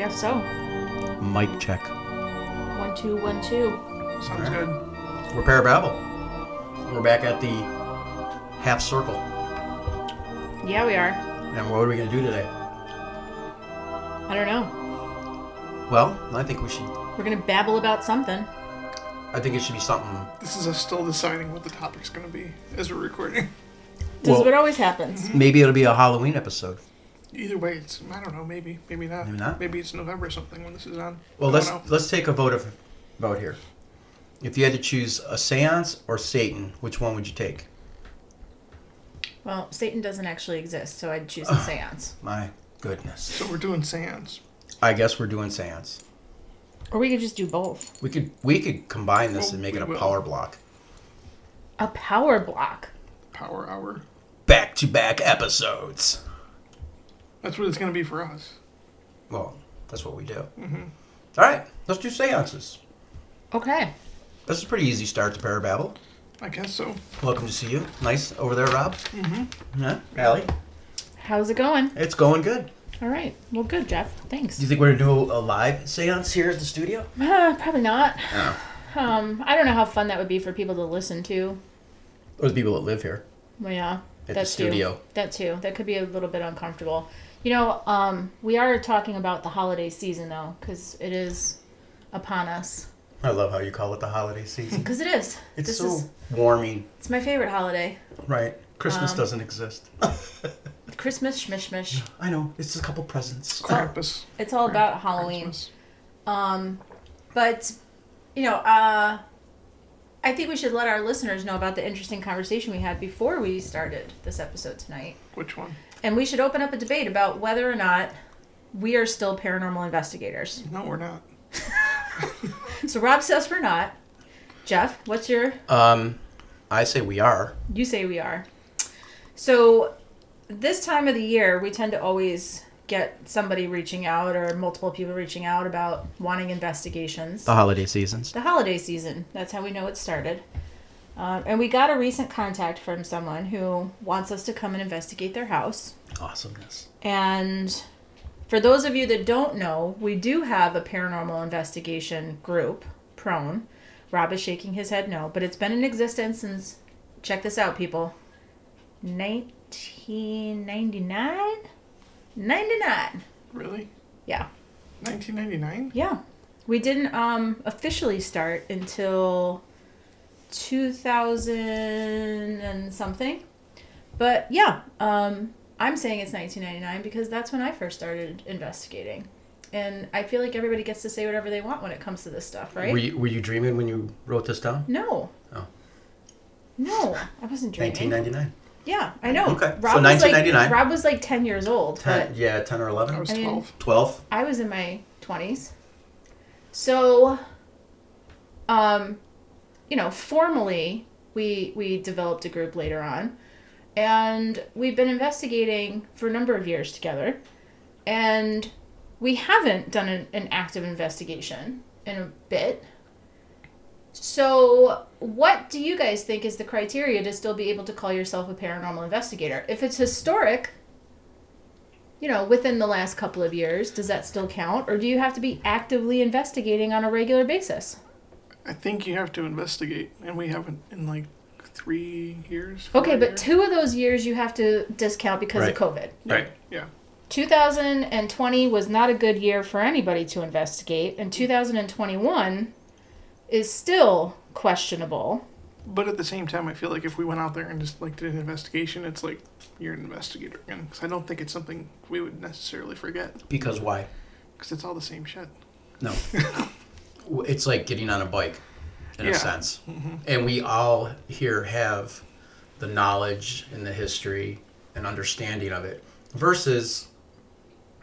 I guess so. Mic check. One, two, one, two. Sounds good. We're Parababble. We're back at the half circle. Yeah, we are. And what are we going to do today? I don't know. Well, I think we should. We're gonna babble about something. I think it should be something. This is us still deciding what the topic's going to be as we're recording. This Well- is what always happens. Maybe it'll be a Halloween episode. Either way, it's I don't know. Maybe, maybe not. Maybe not. Maybe it's November or something when this is on. Well, let's know. let's take a vote of vote here. If you had to choose a séance or Satan, which one would you take? Well, Satan doesn't actually exist, so I'd choose the seance. My goodness. So we're doing seance. I guess we're doing séance. Or we could just do both. We could we could combine this Well, and make it a will. power block. A power block. Power hour. Back to back episodes. That's what it's going to be for us. Well, that's what we do. Mm-hmm. All right, let's do seances. Okay. This is a pretty easy start to Parababble. I guess so. Welcome to see you. Nice over there, Rob. Mm-hmm. Yeah, Allie. How's it going? It's going good. All right. Well, good, Jeff. Thanks. Do you think we're gonna do a live seance here at the studio? Uh, probably not. No. Um, I don't know how fun that would be for people to listen to. Or the people that live here Well, yeah. at that the studio. Too. That too. That could be a little bit uncomfortable. You know, um, we are talking about the holiday season though, because it is upon us. I love how you call it the holiday season. Because it is. It's this so is warming, it's my favorite holiday. right? Christmas Um, doesn't exist. Christmas, schmish, schmish. I know. It's just a couple presents. Krampus. It's all about Halloween. Um, but you know, uh, I think we should let our listeners know about the interesting conversation we had before we started this episode tonight, Which one? And we should open up a debate about whether or not we are still paranormal investigators. No, we're not. So Rob says we're not. Jeff, what's your? Um, I say we are. You say we are. So this time of the year, we tend to always get somebody reaching out or multiple people reaching out about wanting investigations. The holiday seasons. the holiday season. That's how we know it started. Uh, and we got a recent contact from someone who wants us to come and investigate their house. Awesomeness. And for those of you that don't know, we do have a paranormal investigation group, Prone. Rob is shaking his head no, but it's been in existence since, check this out, people, 1999? 99. Really? Yeah. 1999? Yeah. We didn't um officially start until 2000 and something. But yeah, um I'm saying it's 1999 because that's when I first started investigating. And I feel like everybody gets to say whatever they want when it comes to this stuff, right? Were you Were you dreaming when you wrote this down? no. Oh. No, I wasn't dreaming. 1999. Yeah, I know. Okay, so Rob was like 1999. Rob was like 10 years old, Ten. but Yeah, ten or I eleven. was I mean- 12. Twelve. I was in my 20s. So um you know, formally we we developed a group later on and we've been investigating for a number of years together and we haven't done an, an active investigation in a bit. So, what do you guys think is the criteria to still be able to call yourself a paranormal investigator? If it's historic, you know, within the last couple of years, does that still count? Or do you have to be actively investigating on a regular basis? I think you have to investigate, and we haven't in like three years. four Okay, but years. two of those years you have to discount because Right. of COVID. Right. Yeah. 2020 was not a good year for anybody to investigate, and 2021 is still questionable. But at the same time, I feel like if we went out there and just like did an investigation, it's like you're an investigator again. Because I don't think it's something we would necessarily forget. Because why? Because it's all the same shit. No. it's like getting on a bike, in Yeah. a sense. Mm-hmm. And we all here have the knowledge and the history and understanding of it versus,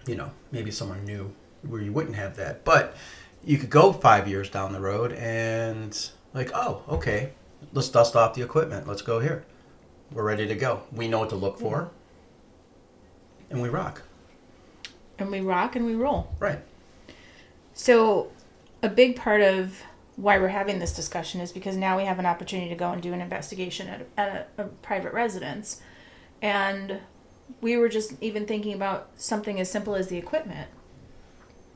you know, maybe someone new where you wouldn't have that. But you could go five years down the road and, like, oh, okay, let's dust off the equipment. Let's go here. We're ready to go. We know what to look for. Mm-hmm. And we rock. And we rock and we roll. Right. So, a big part of why we're having this discussion is because now we have an opportunity to go and do an investigation at, a, at a, a private residence. And we were just even thinking about something as simple as the equipment.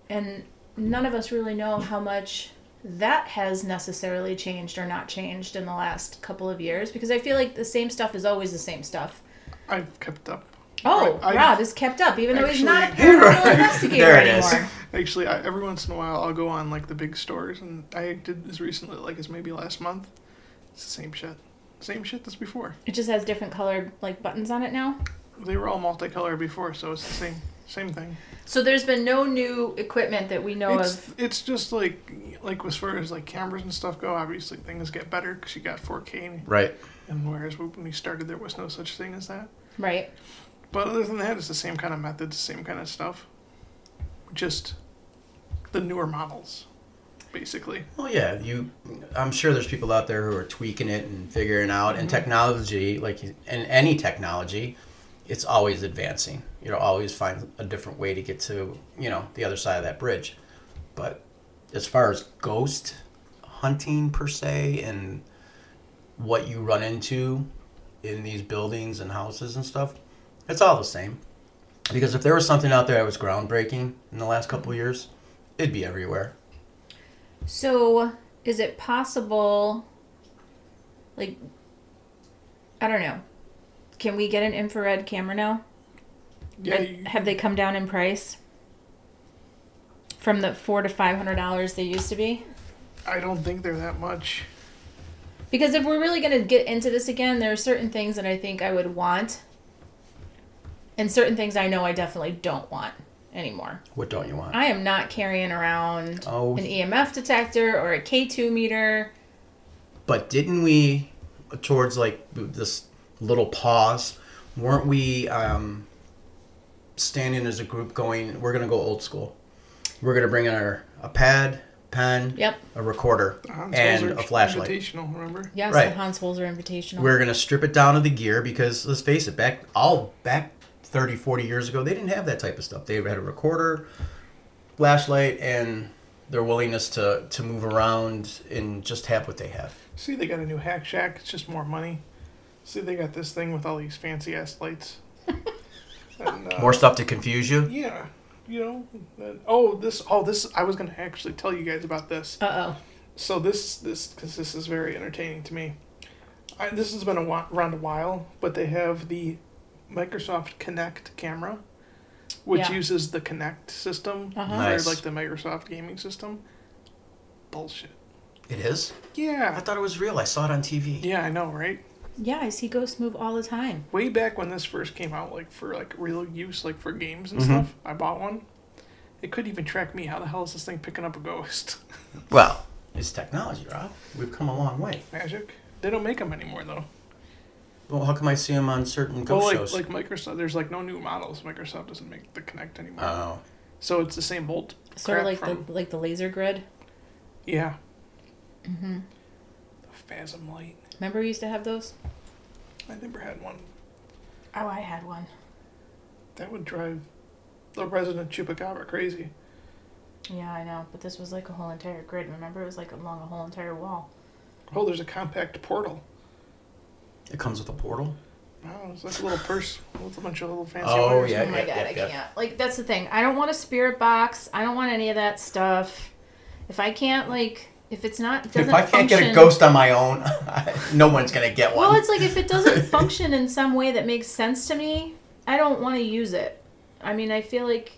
and none of us really know how much that has necessarily changed or not changed in the last couple of years because I feel like the same stuff is always the same stuff. I've kept up. Oh, I- Rob is kept up, even though he's not a Actually- paranormal investigator There it is. anymore. Actually, I, every once in a while, I'll go on like the big stores, and I did as recently, like as maybe last month. It's the same shit, same shit as before. It just has different colored like buttons on it now. They were all multicolored before, so it's the same same thing. So there's been no new equipment that we know it's of. it's just like like as far as like cameras and stuff go. Obviously, things get better because you got 4K, Right. and whereas when we started, there was no such thing as that. Right. But other than that, it's the same kind of methods, same kind of stuff. Just the newer models, basically. Well, yeah, you. I'm sure there's people out there who are tweaking it and figuring out. And mm-hmm. technology, like in any technology, it's always advancing. You'll always find a different way to get to you know the other side of that bridge. But as far as ghost hunting per se, and what you run into in these buildings and houses and stuff, it's all the same. Because if there was something out there that was groundbreaking in the last couple of years, it'd be everywhere. So is it possible like I don't know. Can we get an infrared camera now? Yeah, you, Have they come down in price? From the four to five hundred dollars they used to be? I don't think they're that much. Because if we're really gonna get into this again, there are certain things that I think I would want. And certain things I know I definitely don't want anymore. What don't you want? I am not carrying around Oh, an EMF detector or a K2 meter. but didn't we, towards like this little pause, weren't we um, standing as a group going, we're going to go old school? We're going to bring in our, a pad, pen, Yep. a recorder, The Hans and Holzer a flashlight. Invitational, remember? Yes, Right. the Hans Holzer Invitational. We're going to strip it down to the gear because let's face it, back all back 30, 40 years ago, they didn't have that type of stuff. They had a recorder, flashlight, and their willingness to, to move around and just have what they have. See, they got a new hack shack. It's just more money. See, they got this thing with all these fancy ass lights. and, uh, More stuff to confuse you? Yeah, you know. that- oh, this. Oh, this. I was gonna actually tell you guys about this. Uh oh. So this, this, because this is very entertaining to me. I, this has been a whi- around a while, but they have the Microsoft Kinect camera, which Yeah. uses the Kinect system Uh-huh. Nice. for like the Microsoft gaming system. Bullshit. It is? Yeah. I Yeah. thought it was real. I saw it on TV. Yeah, I know, right? Yeah, I see ghosts move all the time. way back when this first came out, like for like real use, like for games and Mhm. stuff, I bought one. It couldn't even track me. How the hell is this thing picking up a ghost? Well, it's technology, Rob. We've come a long way. Magic. They don't make them anymore though. Well, how come I see them on certain ghost Well, like shows? like Microsoft, there's like no new models. Microsoft doesn't make the Kinect anymore. oh, so it's the same bolt. Sort of like from, the like the laser grid. yeah, Mm-hmm. the Phasm light. Remember we used to have those? I never had one. Oh, I had one. That would drive the resident chupacabra crazy. Yeah, I know, but this was like a whole entire grid. Remember, it was like along a whole entire wall. Oh, there's a compact portal. It comes with a portal. Wow, it's like a little purse with a bunch of little fancy Oh, wires. yeah, oh my yeah, god, yeah, I yeah. can't. Like that's the thing. I don't want a spirit box. I don't want any of that stuff. If I can't like, if it's not doesn't If I can't get a function- ghost on my own, no one's gonna get one. Well, it's like if it doesn't function in some way that makes sense to me, I don't want to use it. I mean, I feel like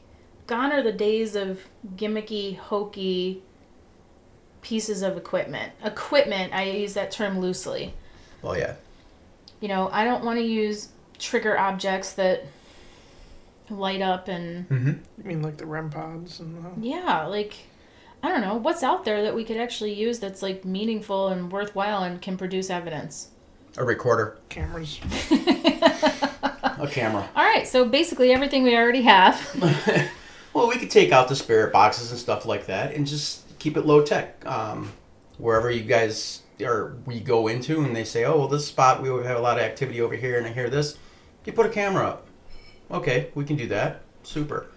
gone are the days of gimmicky, hokey pieces of equipment. Equipment, I use that term loosely. well, yeah. You know, I don't want to use trigger objects that light up and Mm-hmm. You mean like the REM pods and the... yeah, like I don't know, what's out there that we could actually use that's like meaningful and worthwhile and can produce evidence. A recorder, cameras. a camera. All right, so basically everything we already have. well, we could take out the spirit boxes and stuff like that, and just keep it low tech. Um, wherever you guys or we go into, and they say, "Oh, well, this spot we have a lot of activity over here," and I hear this, you put a camera up. Okay, we can do that. Super.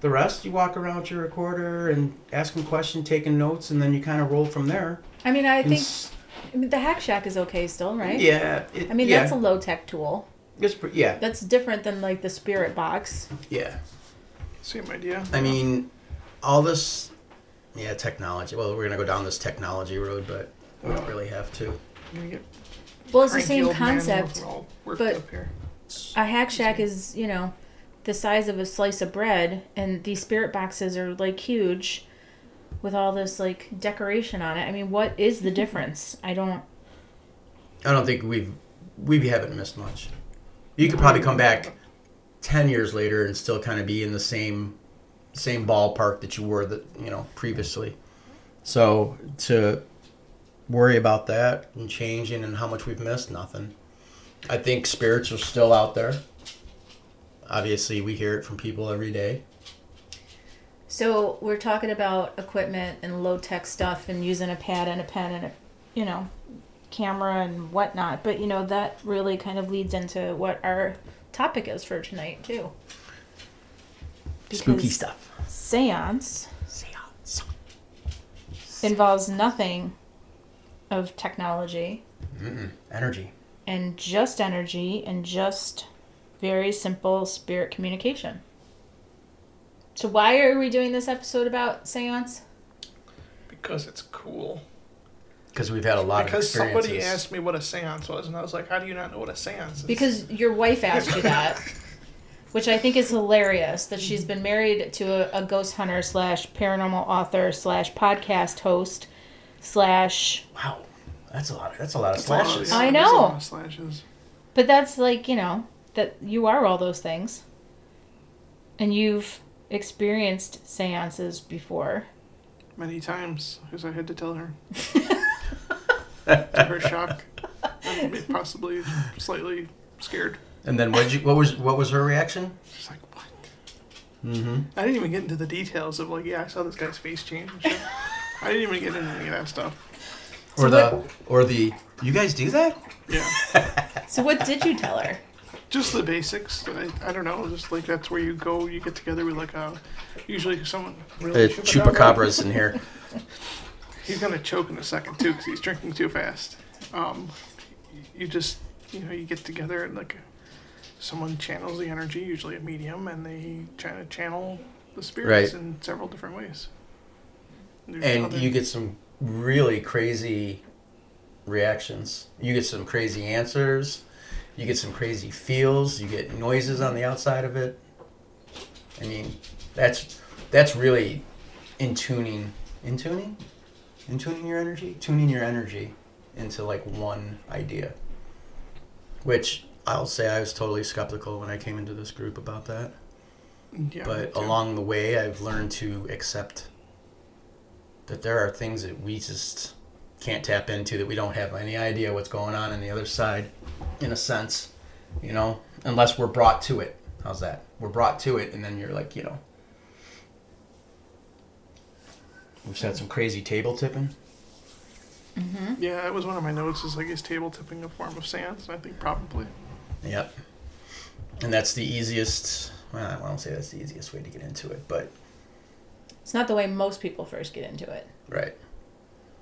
The rest, you walk around with your recorder and ask them questions, taking notes, and then you kind of roll from there. I mean, I And think s- I mean, the Hack Shack is okay still, right? Yeah. It, I mean, yeah, that's a low tech tool. it's pre- yeah, That's different than like the Spirit Box. yeah. Same idea. I mean, all this, yeah, technology. Well, we're gonna go down this technology road, but we don't really have to. I'm gonna get Well, it's the same concept. but- A hack shack is, you know, the size of a slice of bread, and these spirit boxes are like huge with all this like decoration on it. I mean, what is the difference? I don't. I don't think we've we haven't missed much. You could probably come back ten years later and still kind of be in the same same ballpark that you were that you know previously. So to worry about that and changing and how much we've missed, nothing. I think spirits are still out there. Obviously, we hear it from people every day. So we're talking about equipment and low tech stuff and using a pad and a pen and a, you know, camera and whatnot. But you know that really kind of leads into what our topic is for tonight too. Spooky stuff. Seance Seance. involves nothing of technology Mm-mm. Energy. and just energy and just very simple spirit communication. So why are we doing this episode about seance? because it's cool. Because we've had a lot because of experiences. Because somebody asked me what a séance was, and I was like, "How do you not know what a séance is?" Because your wife asked you that, which I think is hilarious. That she's been married to a, a ghost hunter slash paranormal author slash podcast host slash. Wow, that's a lot. That's a lot of That's a lot of- slashes. yeah, I there's a know. lot of slashes. But that's like you know that you are all those things, and you've experienced seances before. many times because I had to tell her. to her shock, and possibly slightly scared. And then what? You, what was what was her reaction? She's like, "What?" Mm-hmm. I didn't even get into the details of like, yeah, I saw this guy's face change. And shit. I didn't even get into any of that stuff. Or So the or the you guys do that? Yeah, So what did you tell her? just the basics. I, I don't know. Just like that's where you go. You get together with like a usually someone really The chupacabras in here. He's gonna choke in a second too because he's drinking too fast. Um, you just you know you get together and like someone channels the energy, usually a medium, and they try to channel the spirits Right. in several different ways. There's And other- you get some really crazy reactions. You get some crazy answers. You get some crazy feels. You get noises on the outside of it. I mean, that's that's really in tuning, in tuning, in tuning your energy, tuning your energy into like one idea. Which I'll say I was totally skeptical when I came into this group about that. yeah, but along the way i've learned to accept that there are things that we just can't tap into that we don't have any idea what's going on on the other side in a sense you know unless we're brought to it how's that we're brought to it and then you're like you know we've had some crazy table tipping Mm-hmm. yeah, that was one of my notes. Is like is table tipping a form of seance? I think probably. yep and that's the easiest well i won't say that's the easiest way to get into it but It's not the way most people first get into it. right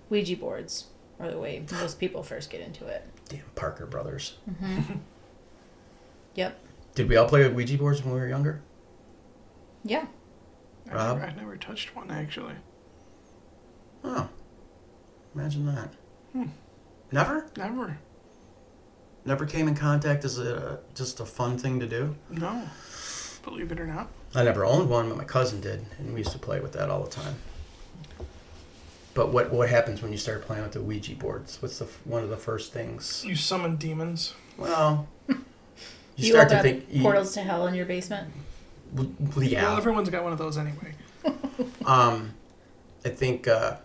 Ouija boards are the way most people first get into it. damn parker brothers Mm-hmm. yep. did we all play with ouija boards when we were younger Yeah. I Rob? never, I never touched one actually. Oh, imagine that. Hmm. Never, Never. never came in contact as a just a fun thing to do. No. Believe it or not. I never owned one, but my cousin did, and we used to play with that all the time. But what what happens when you start playing with the Ouija boards? What's the one of the first things? You summon demons. Well, you, You, start open to up think. you- portals to hell in your basement. w- w- Well, everyone's got one of those anyway. Um, I think uh,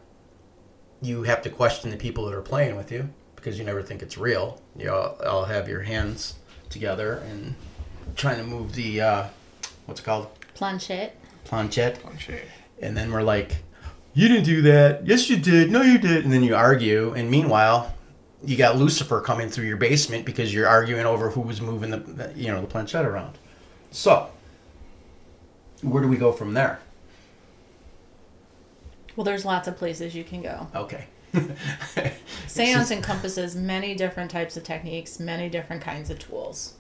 you have to question the people that are playing with you because you never think it's real. You all, all have your hands together and trying to move the uh, what's it called Planchette. planchette, Planche. and then we're like, "You didn't do that. Yes, you did. No, you did." And then you argue, and meanwhile. You got Lucifer coming through your basement because you're arguing over who was moving the, the you know the planchette around. So, where do we go from there? Well, there's lots of places you can go. Okay. Seance encompasses many different types of techniques, many different kinds of tools.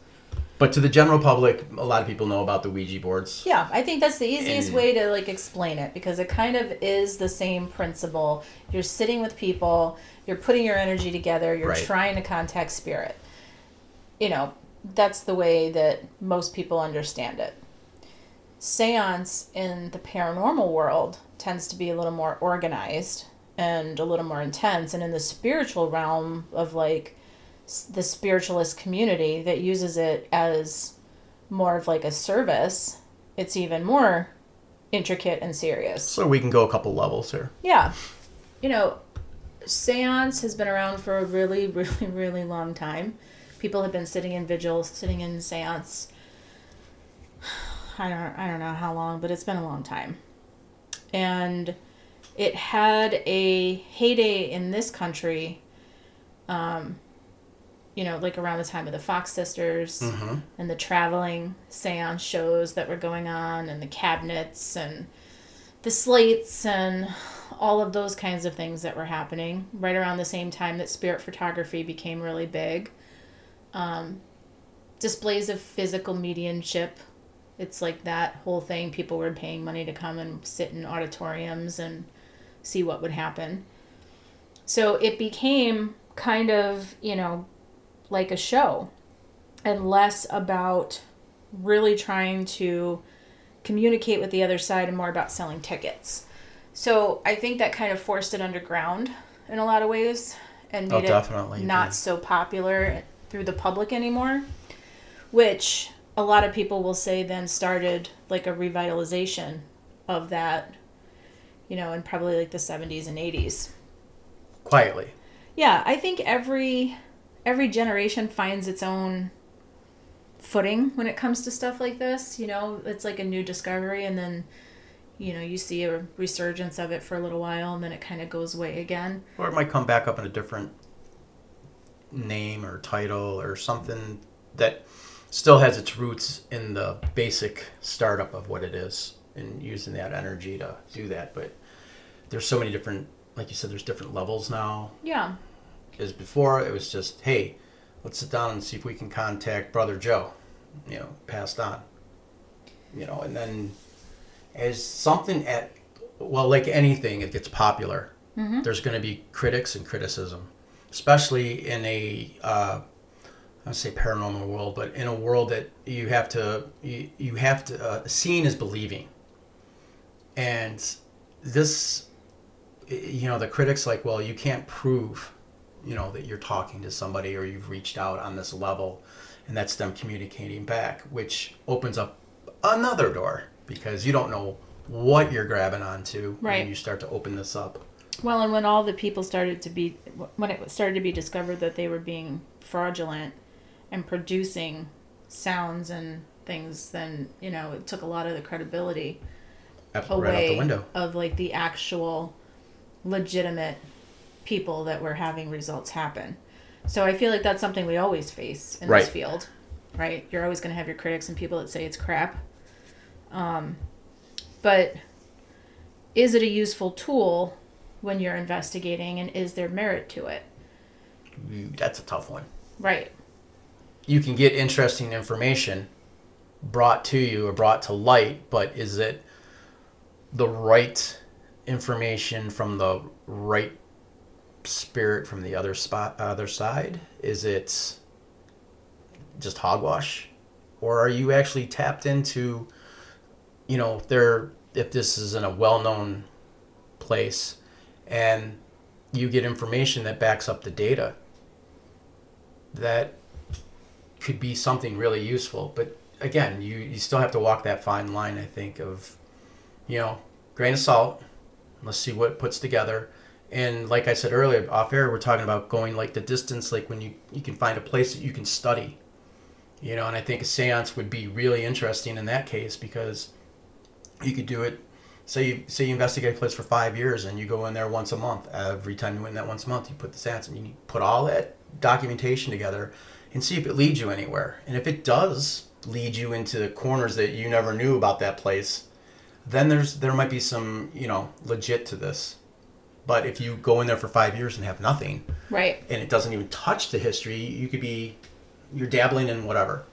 But to the general public, a lot of people know about the Ouija boards. Yeah, I think that's the easiest And- way to like explain it because it kind of is the same principle. You're sitting with people, you're putting your energy together, you're Right. trying to contact spirit. You know, that's the way that most people understand it. Seance in the paranormal world tends to be a little more organized and a little more intense and in the spiritual realm of like the spiritualist community that uses it as more of like a service, it's even more intricate and serious. So we can go a couple levels here. Yeah. You know, seance has been around for a really, really, really long time. People have been sitting in vigils, sitting in seance. I don't I don't know how long, but it's been a long time. And it had a heyday in this country um you know, like around the time of the Fox sisters Mm-hmm. and the traveling seance shows that were going on and the cabinets and the slates and all of those kinds of things that were happening right around the same time that spirit photography became really big. Um, displays of physical mediumship it's like that whole thing. People were paying money to come and sit in auditoriums and see what would happen. So it became kind of you know like a show and less about really trying to communicate with the other side and more about selling tickets. So I think that kind of forced it underground in a lot of ways and Oh, made definitely. it not so popular through the public anymore, which a lot of people will say then started like a revitalization of that, you know, in probably like the 70s and 80s. Quietly. Yeah, I think every every generation finds its own footing when it comes to stuff like this. You know, it's like a new discovery, and then you know you see a resurgence of it for a little while, and then it kind of goes away again. Or it might come back up in a different name or title or something that still has its roots in the basic startup of what it is and using that energy to do that. But there's so many different, like you said, there's different levels now. Yeah, As before, it was just, hey, let's sit down and see if we can contact Brother Joe, you know, passed on. You know, and then as something at, well, like anything, it gets popular. Mm-hmm. There's going to be critics and criticism, especially in a, uh, I don't say paranormal world, but in a world that you have to, you, you have to, uh, seeing is believing. And this, you know, the critics like, well, you can't prove you know that you're talking to somebody or you've reached out on this level and that's them communicating back which opens up another door because you don't know what you're grabbing onto Right. when you start to open this up Well, and when all the people started to be, when it started to be discovered that they were being fraudulent and producing sounds and things, then you know it took a lot of the credibility Up- away right out the window of like the actual legitimate people that were having results happen. So I feel like that's something we always face in Right. this field, right? You're always going to have your critics and people that say it's crap. Um, but is it a useful tool when you're investigating, and is there merit to it? That's a tough one Right. you can get interesting information brought to you or brought to light but is it the right information from the right spirit from the other spot other side is it just hogwash or are you actually tapped into you know there if this is in a well-known place and you get information that backs up the data that could be something really useful. But again, you, you still have to walk that fine line, I think, of, you know, grain of salt. Let's see what it puts together. And like I said earlier, off air, we're talking about going like the distance, like when you, you can find a place that you can study. You know, and I think a seance would be really interesting in that case because you could do it. Say you say you investigate a place for five years and you go in there once a month. Every time you went in that once a month, you put the seance and you put all that documentation together and see if it leads you anywhere. And if it does lead you into corners that you never knew about that place, then there's there might be some you know legit to this. But if you go in there for five years and have nothing, Right. and it doesn't even touch the history, you could be you're dabbling in whatever.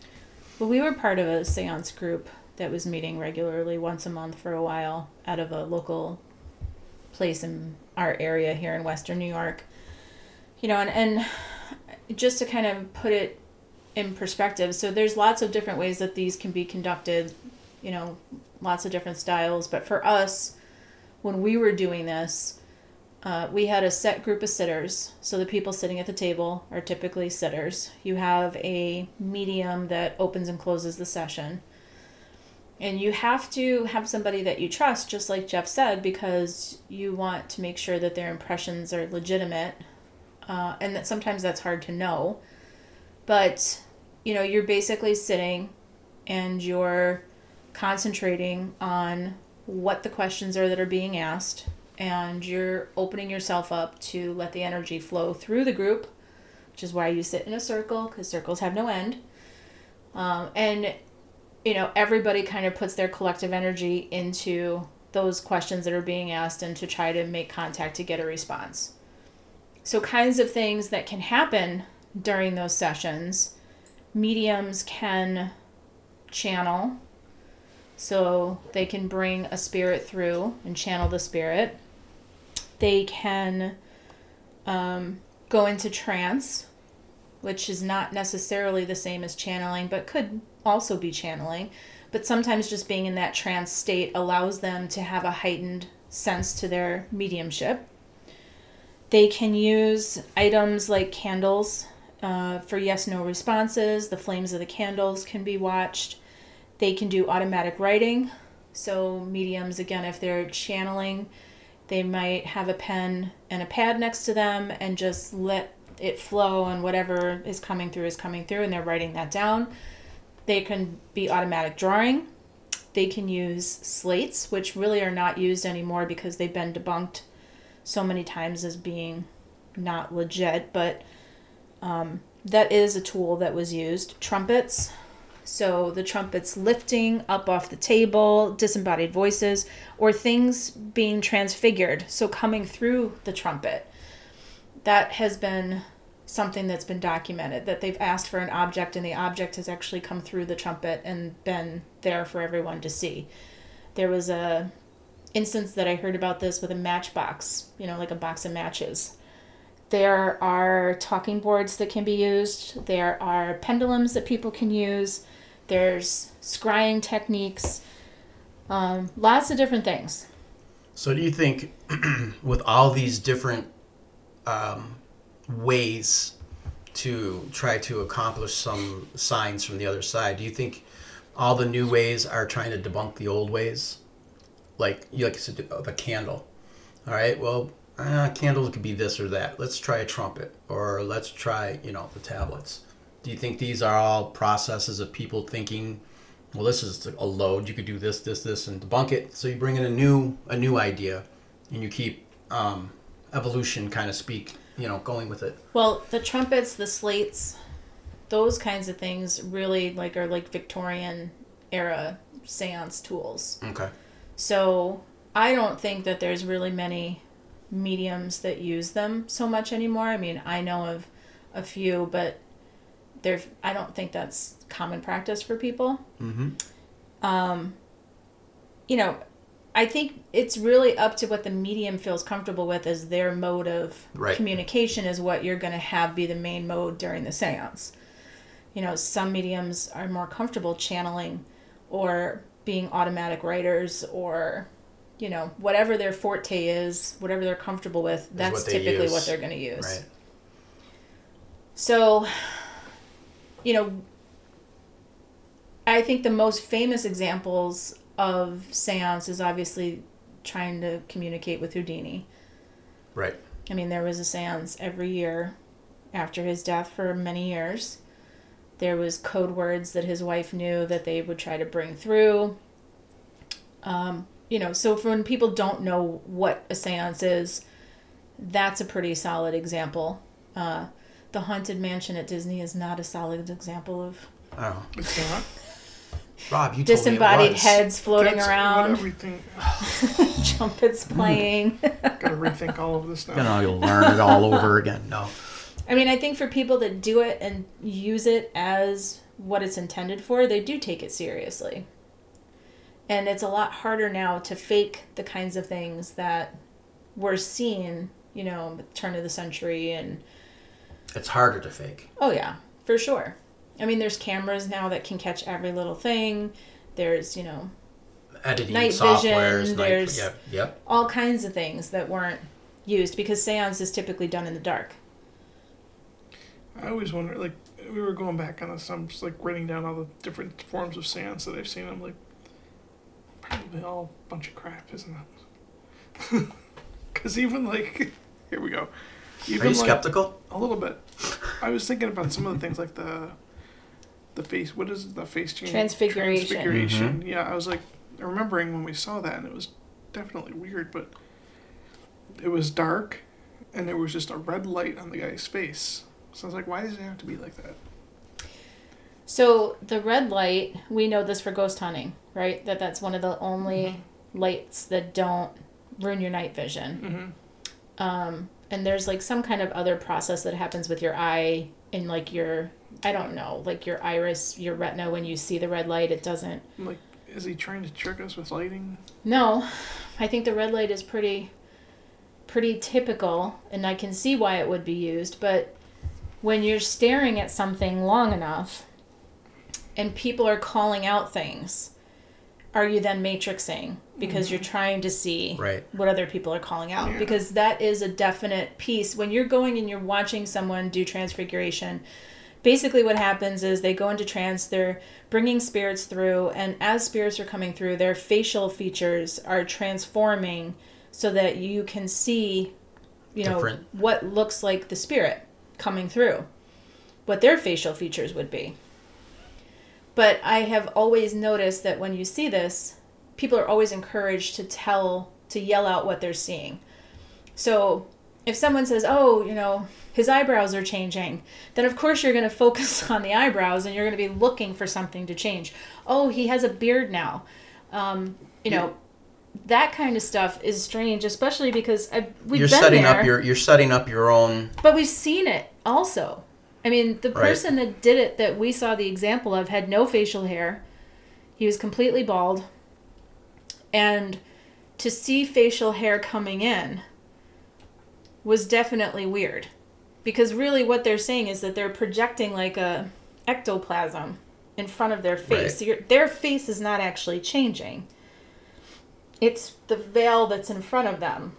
Well, we were part of a seance group that was meeting regularly once a month for a while out of a local place in our area here in Western New York. You know, and, and just to kind of put it in perspective, so there's lots of different ways that these can be conducted, you know, lots of different styles. But for us, when we were doing this, uh, we had a set group of sitters. So the people sitting at the table are typically sitters. You have a medium that opens and closes the session. And you have to have somebody that you trust, just like Jeff said, because you want to make sure that their impressions are legitimate. Uh, and that sometimes that's hard to know. But, you know, you're basically sitting and you're concentrating on what the questions are that are being asked and you're opening yourself up to let the energy flow through the group, which is why you sit in a circle because circles have no end. Um, and you know everybody kind of puts their collective energy into those questions that are being asked and to try to make contact to get a response. So kinds of things that can happen during those sessions, mediums can channel so they can bring a spirit through and channel the spirit they can um, go into trance, which is not necessarily the same as channeling, but could also be channeling. But sometimes just being in that trance state allows them to have a heightened sense to their mediumship. They can use items like candles uh, for yes no responses. The flames of the candles can be watched. They can do automatic writing. So, mediums, again, if they're channeling, they might have a pen and a pad next to them and just let it flow and whatever is coming through is coming through and they're writing that down. They can be automatic drawing. They can use slates, which really are not used anymore because they've been debunked so many times as being not legit, but um, that is a tool that was used. Trumpets, so the trumpets lifting up off the table, disembodied voices, or things being transfigured, so coming through the trumpet. That has been something that's been documented that they've asked for an object and the object has actually come through the trumpet and been there for everyone to see. There was a instance that I heard about this with a matchbox, you know, like a box of matches. There are talking boards that can be used. There are pendulums that people can use. There's scrying techniques, um, lots of different things. So, do you think with all these different um, ways to try to accomplish some signs from the other side, do you think all the new ways are trying to debunk the old ways? Like you like you said, a candle. All right, well, uh, candles could be this or that. Let's try a trumpet, or let's try you know the tablets. Do you think these are all processes of people thinking, well, this is a load. You could do this, this, this, and debunk it. So you bring in a new a new idea, and you keep um, evolution kind of speak, you know, going with it. Well, the trumpets, the slates, those kinds of things really like are like Victorian era seance tools. Okay. So I don't think that there's really many mediums that use them so much anymore. I mean, I know of a few, but there I don't think that's common practice for people. Mm-hmm. Um, you know, I think it's really up to what the medium feels comfortable with as their mode of right. communication is what you're going to have be the main mode during the séance. You know, some mediums are more comfortable channeling or being automatic writers or you know, whatever their forte is, whatever they're comfortable with, that's what typically use. what they're going to use. Right. So you know, I think the most famous examples of seance is obviously trying to communicate with Houdini. Right. I mean, there was a seance every year after his death for many years. There was code words that his wife knew that they would try to bring through. Um, you know, so for when people don't know what a seance is, that's a pretty solid example. Uh, the haunted mansion at Disney is not a solid example of oh. It's not. Rob, you disembodied heads floating That's around, Rethink. trumpets playing. Gotta rethink all of this now. Gonna learn it all over again. No. I mean, I think for people that do it and use it as what it's intended for, they do take it seriously. And it's a lot harder now to fake the kinds of things that were seen, you know, turn of the century and It's harder to fake. oh yeah, for sure. I mean, there's cameras now that can catch every little thing. There's, you know, Editing Night softwares. vision, night- there's- yep, yep. all kinds of things that weren't used because seance is typically done in the dark. I always wonder, like, we were going back on this. I'm just like writing down all the different forms of seance that I've seen. I'm like, probably all a bunch of crap, isn't it? Because even like, here we go. Are Even you like, skeptical? A little bit. I was thinking about some of the things like the, the face. What is it, the face change? Transfiguration. Transfiguration. Yeah, I was like remembering when we saw that, and it was definitely weird, but it was dark, and there was just a red light on the guy's face. So I was like, why does it have to be like that? So the red light, we know this for ghost hunting, right? That that's one of the only lights that don't ruin your night vision. Mm-hmm. Um, and there's like some kind of other process that happens with your eye and like your, I don't know, like your iris, your retina. When you see the red light, it doesn't. Like, is he trying to trick us with lighting? No, I think the red light is pretty, pretty typical, and I can see why it would be used. But when you're staring at something long enough, and people are calling out things, are you then matrixing because you're mm-hmm. trying to see Right. what other people are calling out? Yeah. Because that is a definite piece. When you're going and you're watching someone do transfiguration, basically what happens is they go into trance they're bringing spirits through and as spirits are coming through their facial features are transforming so that you can see you know Different. what looks like the spirit coming through what their facial features would be but i have always noticed that when you see this people are always encouraged to tell to yell out what they're seeing so if someone says, "Oh, you know, his eyebrows are changing," then of course you're going to focus on the eyebrows and you're going to be looking for something to change. Oh, he has a beard now. Um, you know, that kind of stuff is strange, especially because I've, we've you're been setting there, up your you're setting up your own but we've seen it also. I mean, the Right. person that did it that we saw the example of had no facial hair. He was completely bald. And to see facial hair coming in was definitely weird. Because really what they're saying is that they're projecting like a ectoplasm in front of their face. Right. Your, their face is not actually changing. It's the veil that's in front of them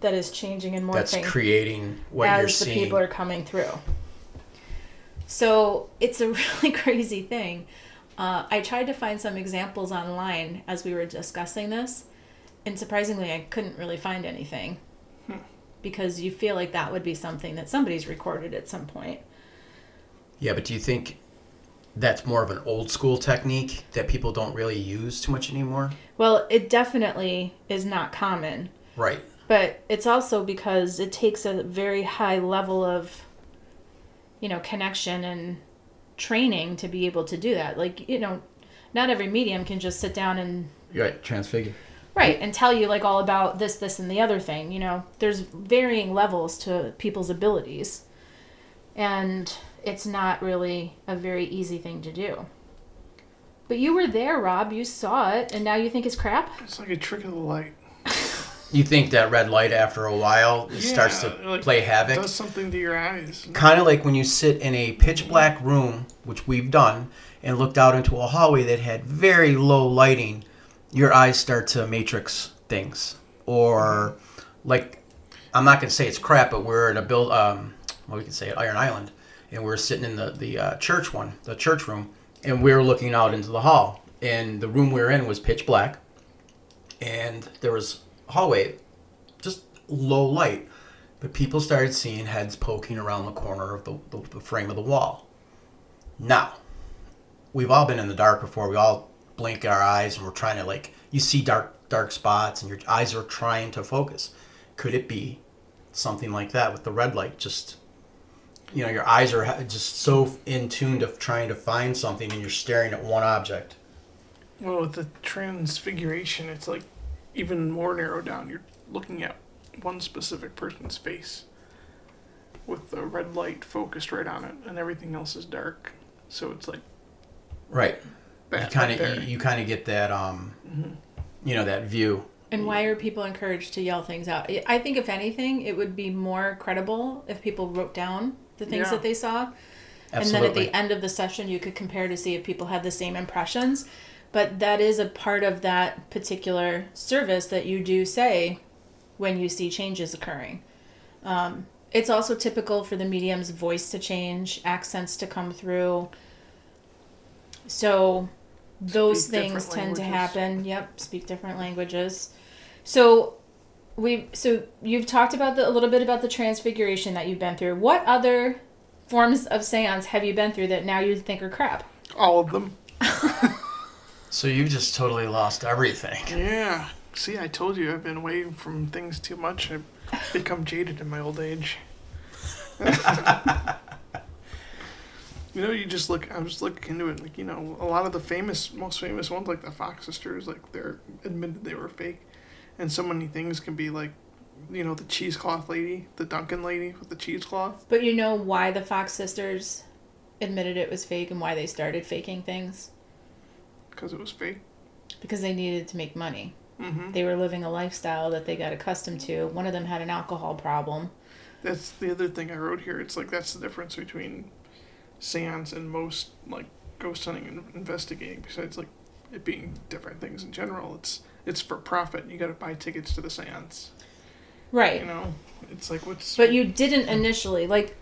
that is changing and morphing that's creating what you're as the seeing. people are coming through. So it's a really crazy thing. Uh, I tried to find some examples online as we were discussing this, and surprisingly, I couldn't really find anything because you feel like that would be something that somebody's recorded at some point. Yeah, but do you think that's more of an old school technique that people don't really use too much anymore? Well, it definitely is not common, Right. but it's also because it takes a very high level of, you know, connection and training to be able to do that. Like, you know, not every medium can just sit down and right. Transfigure. right and tell you like all about this this and the other thing you know there's varying levels to people's abilities and it's not really a very easy thing to do but you were there rob you saw it and now you think it's crap It's like a trick of the light. You think that red light after a while it starts to like, play havoc? Does something to your eyes. kind of like when you sit in a pitch black room, which we've done, and looked out into a hallway that had very low lighting, your eyes start to matrix things. Or, like, I'm not going to say it's crap, but we're in a build, um, well, we can say it, Iron Island, and we're sitting in the, the uh, church one, the church room, and we are looking out into the hall. And the room we were in was pitch black, and there was hallway, just low light but people started seeing heads poking around the corner of the, the, the frame of the wall. Now, we've all been in the dark before. We all blink our eyes and we're trying to like you see dark dark spots and your eyes are trying to focus. Could it be something like that with the red light? Just you know, your eyes are just so in tune to trying to find something and you're staring at one object. Well, with the transfiguration, it's like even more narrowed down. You're looking at one specific person's face. with the red light focused right on it, and everything else is dark. So it's like Right. bad you kind right there. of you, kind of get that um, you know, that view. And why are people encouraged to yell things out? I- I think if anything, it would be more credible if people wrote down the things Yeah. that they saw. And then at the end of the session, you could compare to see if people had the same impressions. But that is a part of that particular service that you do say when you see changes occurring. Um, it's also typical for the medium's voice to change, accents to come through. So those Speak things different tend to happen. Yep, speak different languages. So we so you've talked about the, a little bit about the transfiguration that you've been through. What other forms of seance have you been through that now you think are crap? All of them. So you just totally lost everything. Yeah. See, I told you I've been away from things too much. I've become jaded in my old age. you know, you just look. I was looking into it. Like you know, a lot of the famous, most famous ones, like the Fox sisters, like they're admitted they were fake, and so many things can be like, you know, the cheesecloth lady, the Duncan lady with the cheesecloth. But you know why the Fox sisters admitted it was fake and why they started faking things? Because it was fake. Because they needed to make money. hmm They were living a lifestyle that they got accustomed to. One of them had an alcohol problem. That's the other thing I wrote here. It's like that's the difference between seance and most like ghost hunting and investigating. Besides like it being different things in general, it's it's for profit. You got to buy tickets to the seance. Right. You know, it's like what's But you didn't initially. Like,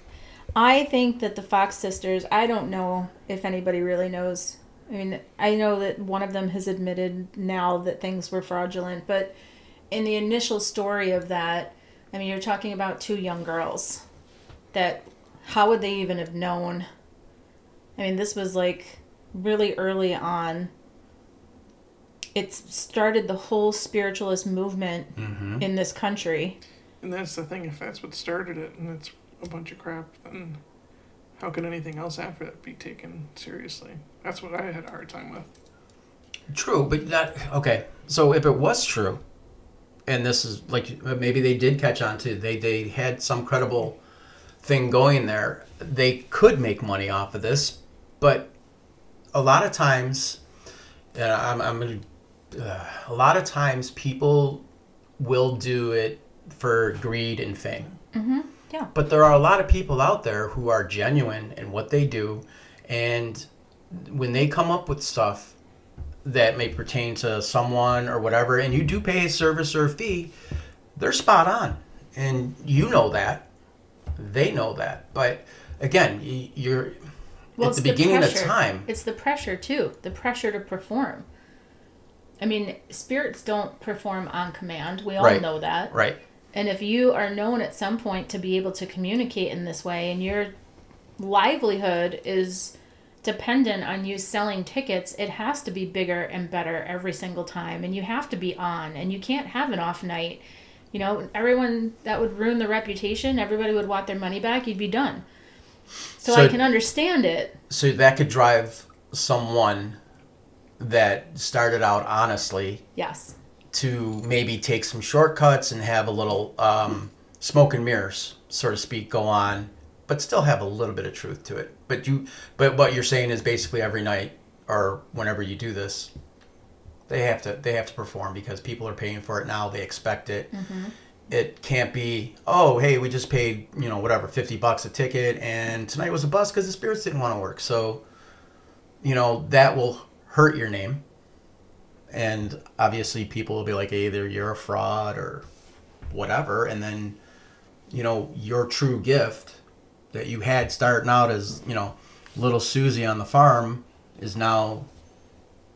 I think that the Fox sisters, I don't know if anybody really knows. I mean, I know that one of them has admitted now that things were fraudulent, but in the initial story of that, I mean, you're talking about two young girls that how would they even have known? I mean, this was like really early on. It started the whole spiritualist movement Mm-hmm. in this country. and that's the thing. If that's what started it, and it's a bunch of crap, then how could anything else after that be taken seriously? That's what I had a hard time with. True, but that okay. So if it was true, and this is like maybe they did catch on to they they had some credible thing going there. They could make money off of this, but a lot of times, and I'm I'm gonna, uh, a lot of times people will do it for greed and fame. Mm-hmm. Yeah. But there are a lot of people out there who are genuine in what they do, and when they come up with stuff that may pertain to someone or whatever, and you do pay a service or a fee, they're spot on, and you know that, they know that. But again, you're Well, at it's the beginning of time. It's the pressure too. The pressure to perform. I mean, spirits don't perform on command. We all Right. know that. Right. And if you are known at some point to be able to communicate in this way, and your livelihood is dependent on you selling tickets, it has to be bigger and better every single time. And you have to be on, and you can't have an off night. You know, everyone that would ruin the reputation, everybody would want their money back, you'd be done. So, So- I can understand it. So that could drive someone that started out honestly Yes. To maybe take some shortcuts and have a little um, smoke and mirrors, so to speak, go on, but still have a little bit of truth to it. But you, but what you're saying is basically every night or whenever you do this, they have to they have to perform because people are paying for it now. They expect it. It can't be oh hey we just paid you know whatever fifty bucks a ticket and tonight was a bust because the spirits didn't want to work. So you know that will hurt your name and obviously people will be like either you're a fraud or whatever and then you know your true gift that you had starting out as you know little susie on the farm is now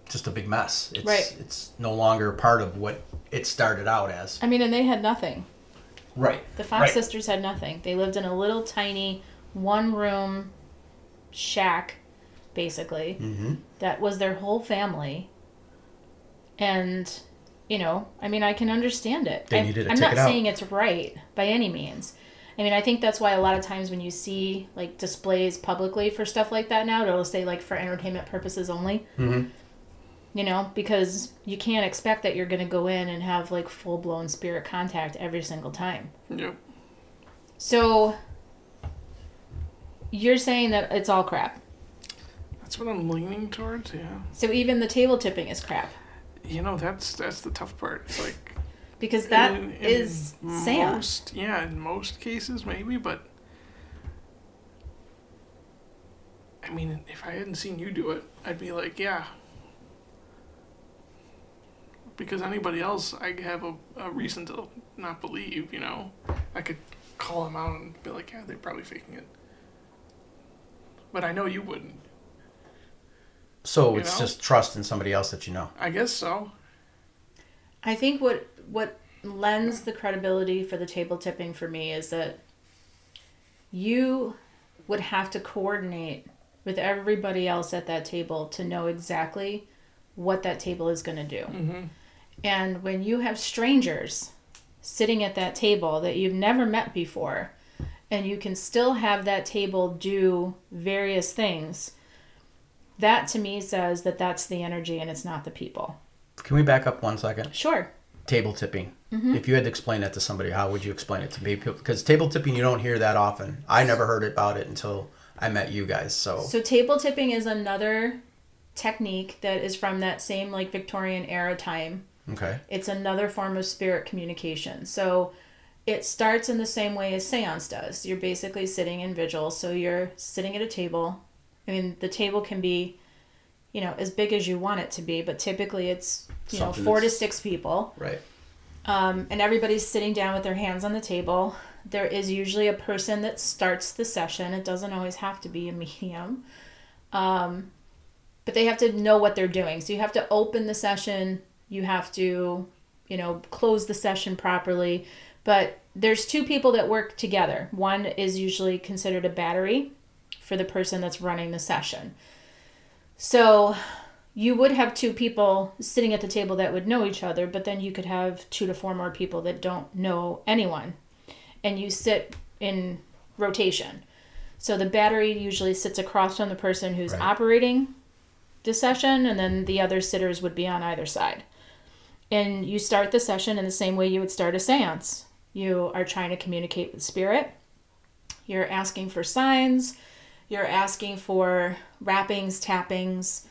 just a big mess it's Right. it's no longer part of what it started out as I mean, and they had nothing. right The Fox Right. sisters had nothing. They lived in a little tiny one room shack, basically. mm-hmm. That was their whole family. And, you know, I mean, I can understand it. They I, needed to I'm take not it out. saying it's right by any means. I mean, I think that's why a lot of times when you see like displays publicly for stuff like that now, it'll say like for entertainment purposes only. Mm-hmm. You know, because you can't expect that you're going to go in and have like full blown spirit contact every single time. Yep. So, you're saying that it's all crap. That's what I'm leaning towards. Yeah. So even the table tipping is crap You know, that's that's the tough part. It's like because that in- in is. Most, yeah, in most cases maybe, but I mean, if I hadn't seen you do it, I'd be like, yeah. Because anybody else, I have a, a reason to not believe. You know, I could call them out and be like, yeah, they're probably faking it. But I know you wouldn't. So You it's know? just trust in somebody else that you know. I guess so. I think what what lends the credibility for the table tipping for me is that you would have to coordinate with everybody else at that table to know exactly what that table is going to do. Mm-hmm. And when you have strangers sitting at that table that you've never met before, and you can still have that table do various things, that to me says that that's the energy and it's not the people. Can we back up one second? Sure. Table tipping. Mm-hmm. If you had to explain that to somebody, how would you explain it to me? Because table tipping, you don't hear that often. I never heard about it until I met you guys. So, So table tipping is another technique that is from that same like Victorian era time. okay. It's another form of spirit communication. So it starts in the same way as seance does. You're basically sitting in vigil, so you're sitting at a table. I mean, the table can be, you know, as big as you want it to be, but typically it's, you Something know, four to six people. Right. Um, and everybody's sitting down with their hands on the table. There is usually a person that starts the session. It doesn't always have to be a medium. Um, but they have to know what they're doing. So you have to open the session, you have to, you know, close the session properly. But there's two people that work together. One is usually considered a battery for the person that's running the session. So you would have two people sitting at the table that would know each other, but then you could have two to four more people that don't know anyone. And you sit in rotation. So the battery usually sits across from the person who's Right. operating the session, and then the other sitters would be on either side. And you start the session in the same way you would start a seance. You are trying to communicate with spirit, you're asking for signs, you're asking for rappings, tappings,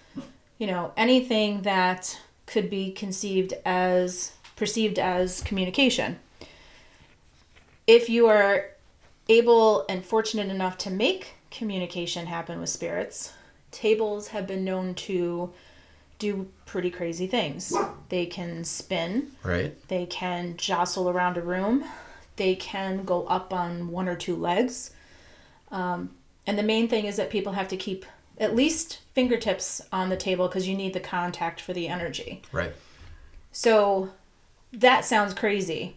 you know, anything that could be conceived as perceived as communication. If you are able and fortunate enough to make communication happen with spirits, tables have been known to do pretty crazy things. They can spin, Right. they can jostle around a room, they can go up on one or two legs. Um, and the main thing is that people have to keep at least fingertips on the table because you need the contact for the energy. Right. So that sounds crazy.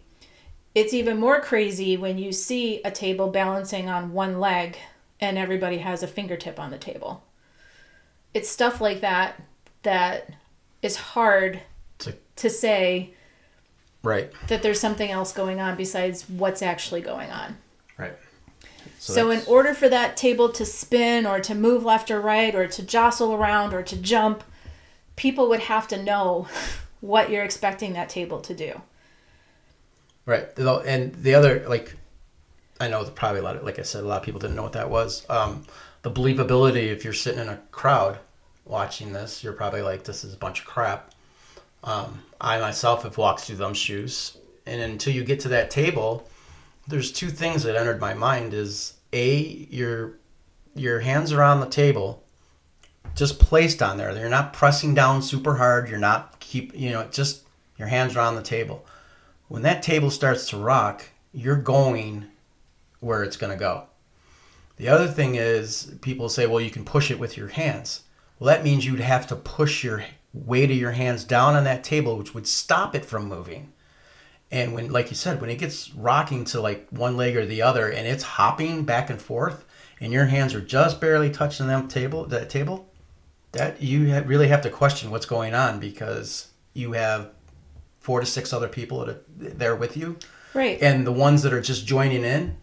It's even more crazy when you see a table balancing on one leg and everybody has a fingertip on the table. It's stuff like that that is hard To- to say Right. that there's something else going on besides what's actually going on. Right. So, in order for that table to spin or to move left or right or to jostle around or to jump, people would have to know what you're expecting that table to do. Right. And the other, like, I know probably a lot of, like I said, a lot of people didn't know what that was. Um, the believability, if you're sitting in a crowd watching this, you're probably like, this is a bunch of crap. Um, I myself have walked through them shoes. And until you get to that table, there's two things that entered my mind is A, your, your hands are on the table, just placed on there. You're not pressing down super hard. You're not keep, you know, just your hands are on the table when that table starts to rock, you're going where it's going to go. The other thing is, people say, well, you can push it with your hands. Well, that means you'd have to push your weight of your hands down on that table, which would stop it from moving. And when, like you said, when it gets rocking to like one leg or the other, and it's hopping back and forth, and your hands are just barely touching them table, that table, that you really have to question what's going on because you have four to six other people that are there with you, Right. and the ones that are just joining in,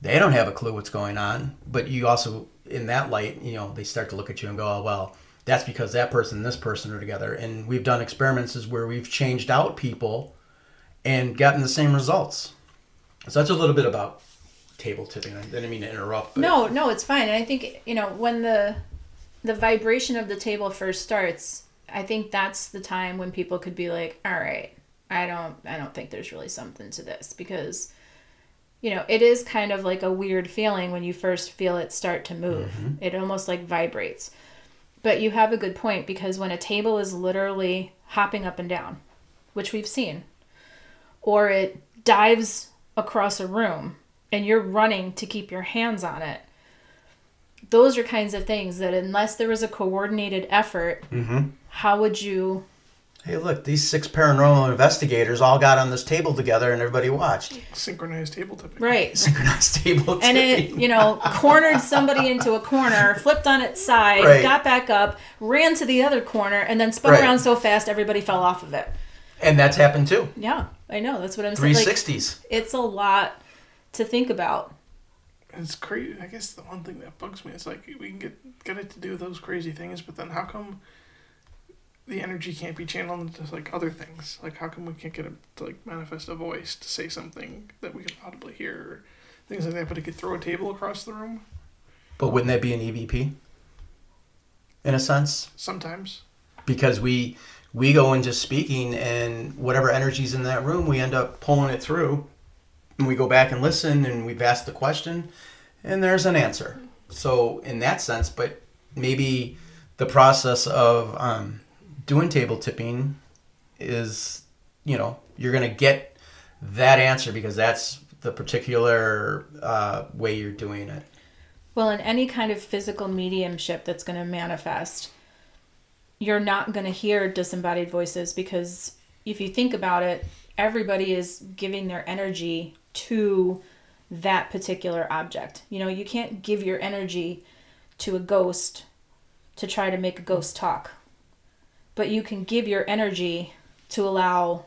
they don't have a clue what's going on. But you also, in that light, you know, they start to look at you and go, "Oh well, that's because that person and this person are together." And we've done experiments is where we've changed out people and gotten the same results. So that's a little bit about table tipping. I didn't mean to interrupt. But No, no, it's fine. And I think you know when the the vibration of the table first starts, I think that's the time when people could be like, "All right, I don't, I don't think there's really something to this," because you know it is kind of like a weird feeling when you first feel it start to move. Mm-hmm. It almost like vibrates. But you have a good point because when a table is literally hopping up and down, which we've seen, or it dives across a room and you're running to keep your hands on it those are kinds of things that unless there was a coordinated effort Mhm. how would you Hey, look, these six paranormal investigators all got on this table together and everybody watched. Synchronized table tipping. right Synchronized table tipping. and it you know cornered somebody into a corner flipped on its side Right. got back up ran to the other corner and then spun Right. around so fast everybody fell off of it And that's happened too. yeah i know that's what i'm saying like 360s. it's a lot to think about It's crazy. I guess the one thing that bugs me is like we can get get it to do those crazy things, but then how come the energy can't be channeled into like other things? Like how come we can't get it to like manifest a voice to say something that we can audibly hear, or things like that? But it could throw a table across the room But wouldn't that be an EVP? In a sense? sometimes. Because we we go into speaking and whatever energy's in that room, we end up pulling it through. And we go back and listen and we've asked the question and there's an answer. So in that sense, but maybe the process of um, doing table tipping is, you know, you're going to get that answer because that's the particular uh, way you're doing it. Well, in any kind of physical mediumship that's going to manifest, you're not going to hear disembodied voices because if you think about it, everybody is giving their energy to that particular object. You know, you can't give your energy to a ghost to try to make a ghost talk, but you can give your energy to allow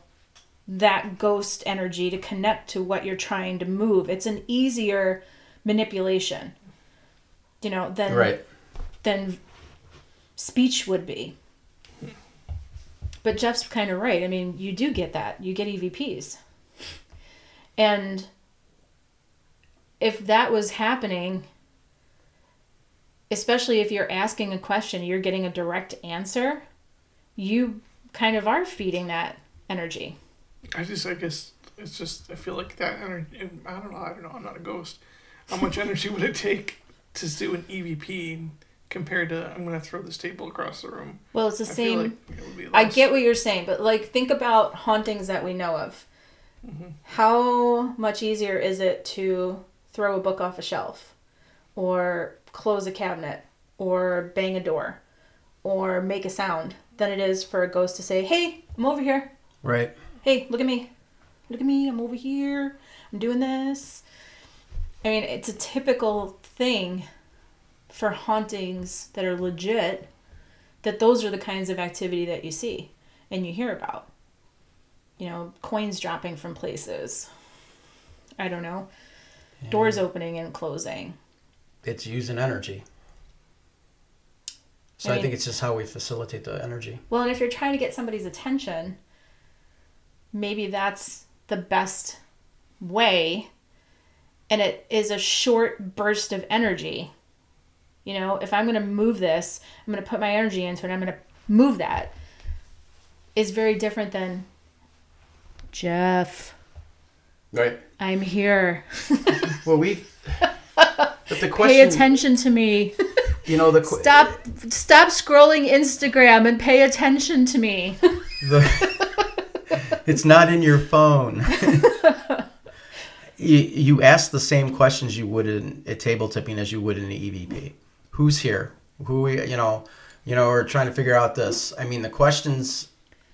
that ghost energy to connect to what you're trying to move. It's an easier manipulation you know than Right. than speech would be but jeff's kind of right. I mean you do get that. You get evps and if that was happening especially if you're asking a question you're getting a direct answer you kind of are feeding that energy. I just, I guess, it's just, I feel like that energy, I don't know, I don't know, I'm not a ghost. How much energy would it take to do an EVP compared to, I'm going to throw this table across the room? well it's the I same like it I get what you're saying, but like think about hauntings that we know of. Mm-hmm. How much easier is it to throw a book off a shelf or close a cabinet or bang a door or make a sound than it is for a ghost to say, "Hey, I'm over here. Right. Hey, look at me. Look at me. I'm over here. I'm doing this." I mean, it's a typical thing for hauntings that are legit that those are the kinds of activity that you see and you hear about. You know, coins dropping from places. I don't know. Doors opening and closing. It's using energy. So I I, think it's just how we facilitate the energy. Well, and if you're trying to get somebody's attention, maybe that's the best way. And it is a short burst of energy. You know, if I'm going to move this, I'm going to put my energy into it, I'm going to move that. Is very different than Jeff, Right. I'm here. Well, we. But the Pay attention to me. you know, the qu- Stop stop scrolling Instagram and pay attention to me. The, it's not in your phone. you, you ask the same questions you would in a table tipping as you would in an EVP. Who's here? Who we, you know, you know, we're trying to figure out this. I mean, the questions,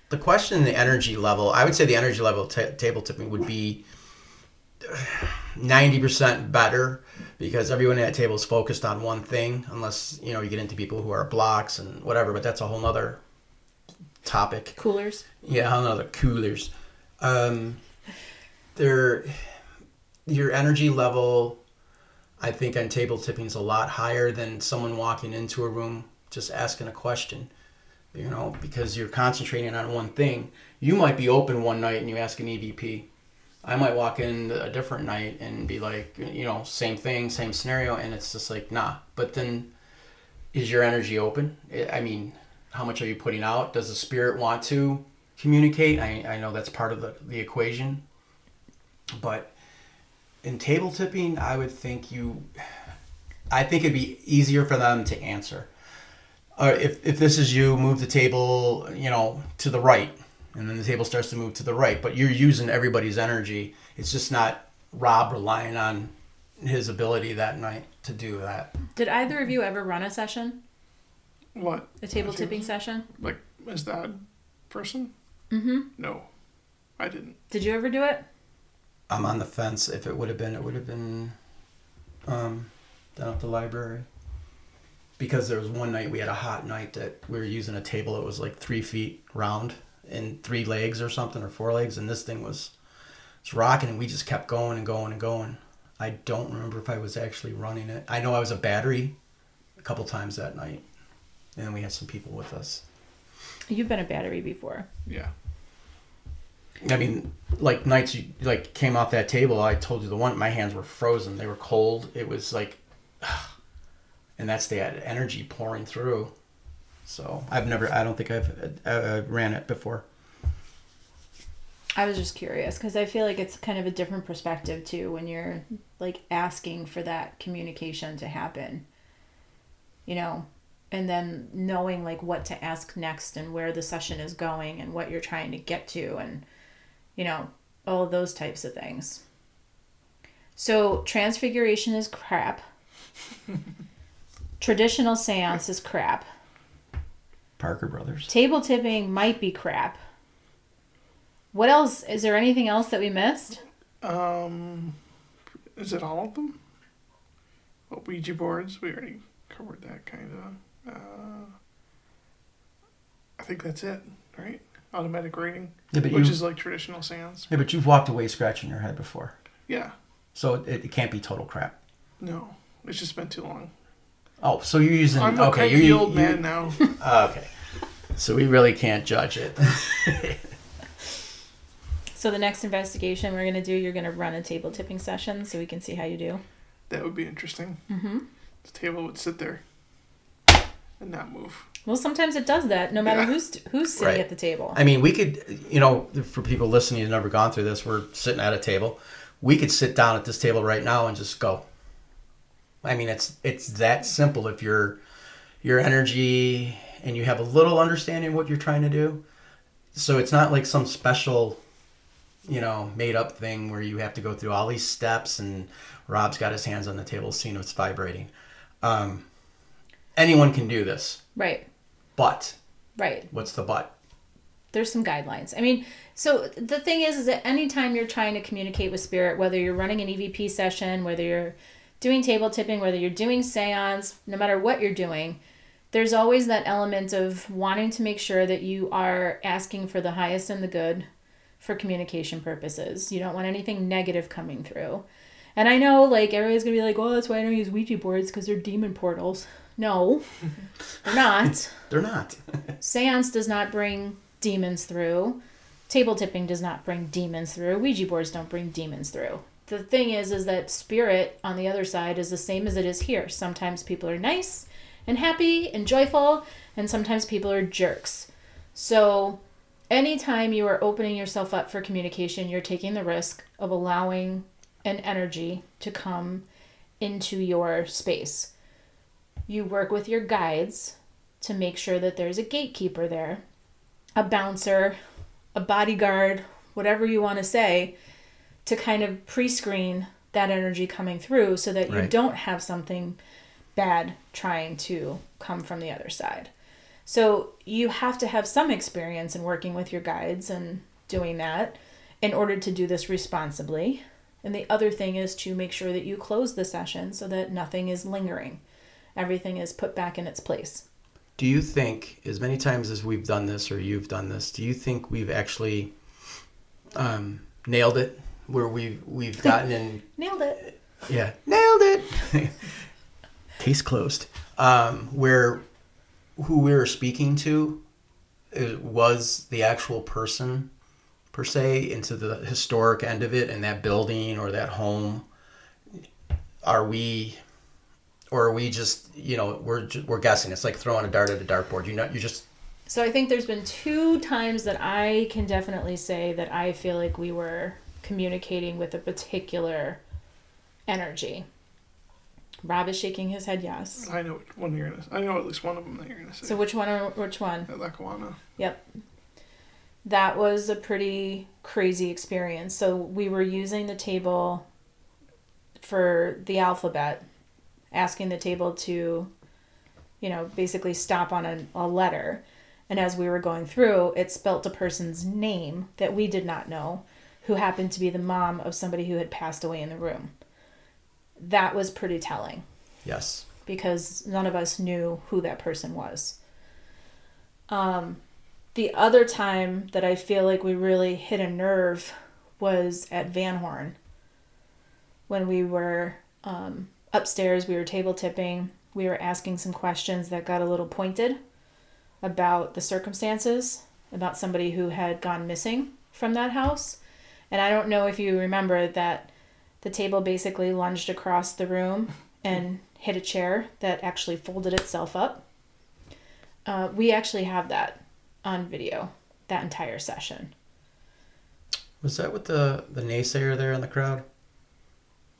the question, the energy level. I would say the energy level ta table tipping would be ninety percent better because everyone at that table is focused on one thing. Unless you know you get into people who are blocks and whatever, but that's a whole nother topic. Coolers. Yeah, another coolers. Um, there, your energy level, I think, on table tipping is a lot higher than someone walking into a room just asking a question. You know, because you're concentrating on one thing. You might be open one night and you ask an EVP, I might walk in a different night and be like, you know, same thing, same scenario, and it's just like, nah. But then, is your energy open? I mean, how much are you putting out? Does the spirit want to communicate? I, I know that's part of the, the equation. But in table tipping, I would think you, I think it'd be easier for them to answer. Uh, if, if this is you, move the table, you know, to the right and then the table starts to move to the right. But you're using everybody's energy. It's just not Rob relying on his ability that night to do that. Did either of you ever run a session, What? a table A table- tipping session? Like, is that person? Mm-hmm. No, I didn't. Did you ever do it? I'm on the fence. If it would have been, it would have been um, down at the library. Because there was one night we had a hot night that we were using a table that was like three feet round and three legs or something or four legs, and this thing was was rocking, and we just kept going and going and going. I don't remember if I was actually running it. I know I was a battery a couple times that night, and then we had some people with us. You've been a battery before. Yeah. I mean, like nights you like came off that table. I told you the one. My hands were frozen. They were cold. It was like, and that's the energy pouring through. So I've never. I don't think I've uh, uh, ran it before. I was just curious because I feel like it's kind of a different perspective too when you're like asking for that communication to happen. You know, and then knowing like what to ask next and where the session is going and what you're trying to get to and you know, all of those types of things. So, transfiguration is crap. Traditional seance is crap. Parker Brothers. Table tipping might be crap. What else? Is there anything else that we missed? Um, is it all of them? Well, Ouija boards. We already covered that kind of. Uh, I think that's it, right? Automatic writing, Yeah, but which you. is like traditional seance. yeah, but you've walked away scratching your head before, Yeah. so it, it can't be total crap. No, it's just been too long. Oh, so you're using I'm a okay. You're old you're- man now. Oh, okay. So we really can't judge it. So the next investigation we're gonna do, you're gonna run a table tipping session so we can see how you do. that would be interesting. Mm-hmm. The table would sit there and not move. Well, sometimes it does that, no matter Yeah. who's who's sitting Right. at the table. I mean, we could, you know, for people listening who've never gone through this, we're sitting at a table. We could sit down at this table right now and just go. I mean, it's it's that simple. If your your energy and you have a little understanding of what you're trying to do, so it's not like some special, you know, made up thing where you have to go through all these steps. And Rob's got his hands on the table, seeing it's vibrating. Um, anyone can do this, Right. But Right. what's the but? there's some guidelines. I mean, so the thing is, is that anytime you're trying to communicate with spirit, whether you're running an EVP session, whether you're doing table tipping, whether you're doing seance, no matter what you're doing, there's always that element of wanting to make sure that you are asking for the highest and the good for communication purposes. You don't want anything negative coming through. And I know, like, everybody's gonna be like, well, that's why I don't use Ouija boards because they're demon portals. No, they're not. They're not. Seance does not bring demons through. Table tipping does not bring demons through. Ouija boards don't bring demons through. The thing is, is that spirit on the other side is the same as it is here. Sometimes people are nice and happy and joyful, and sometimes people are jerks. So, anytime you are opening yourself up for communication, you're taking the risk of allowing an energy to come into your space. You work with your guides to make sure that there's a gatekeeper there, a bouncer, a bodyguard, whatever you want to say, to kind of pre screen that energy coming through so that you Right. don't have something bad trying to come from the other side. So you have to have some experience in working with your guides and doing that in order to do this responsibly. And the other thing is to make sure that you close the session so that nothing is lingering. Everything is put back in its place. Do you think, as many times as we've done this or you've done this, do you think we've actually um, nailed it? Where we've we've gotten in, Nailed it. yeah, nailed it. Case closed. Um, where who we were speaking to uh, was the actual person per se into the historic end of it and that building or that home are we or are we just you know we're we're guessing it's like throwing a dart at a dartboard you know you just So I think there's been two times that I can definitely say that I feel like we were communicating with a particular energy. Rob is shaking his head yes. I know which one you're gonna. I know at least one of them that you're gonna say. So which one or which one? At Lackawanna. Yep. That was a pretty crazy experience. So we were using the table for the alphabet, asking the table to, you know, basically stop on a, a letter. And as we were going through, it spelt a person's name that we did not know, who happened to be the mom of somebody who had passed away in the room. That was pretty telling yes because none of us knew who that person was. Um, the other time that I feel like we really hit a nerve was at Van Horn when we were um, upstairs, we were table tipping, we were asking some questions that got a little pointed about the circumstances, about somebody who had gone missing from that house. And I don't know if you remember that the table basically lunged across the room and hit a chair that actually folded itself up. Uh, we actually have that on video, that entire session. was that with the the naysayer there in the crowd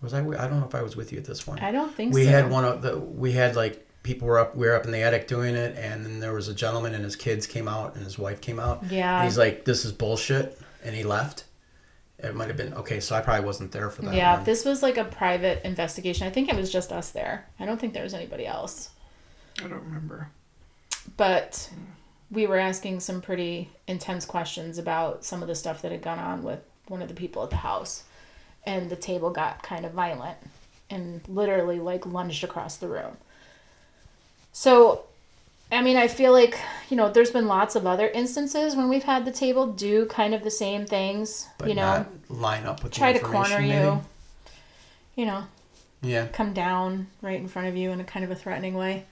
was i i don't know if i was with you at this one I don't think we so. had one of the we had like people were up we were up in the attic doing it and then there was a gentleman and his kids came out and his wife came out Yeah. and he's like this is bullshit and he left it might have been okay so i probably wasn't there for that yeah, one. this was like a private investigation. I think it was just us there. I don't think there was anybody else. I don't remember. But we were asking some pretty intense questions about some of the stuff that had gone on with one of the people at the house. And the table got kind of violent and literally like lunged across the room. So, I mean, I feel like, you know, there's been lots of other instances when we've had the table do kind of the same things, but you know, not line up with you, try to corner information, you, you know, yeah. come down right in front of you in a kind of a threatening way.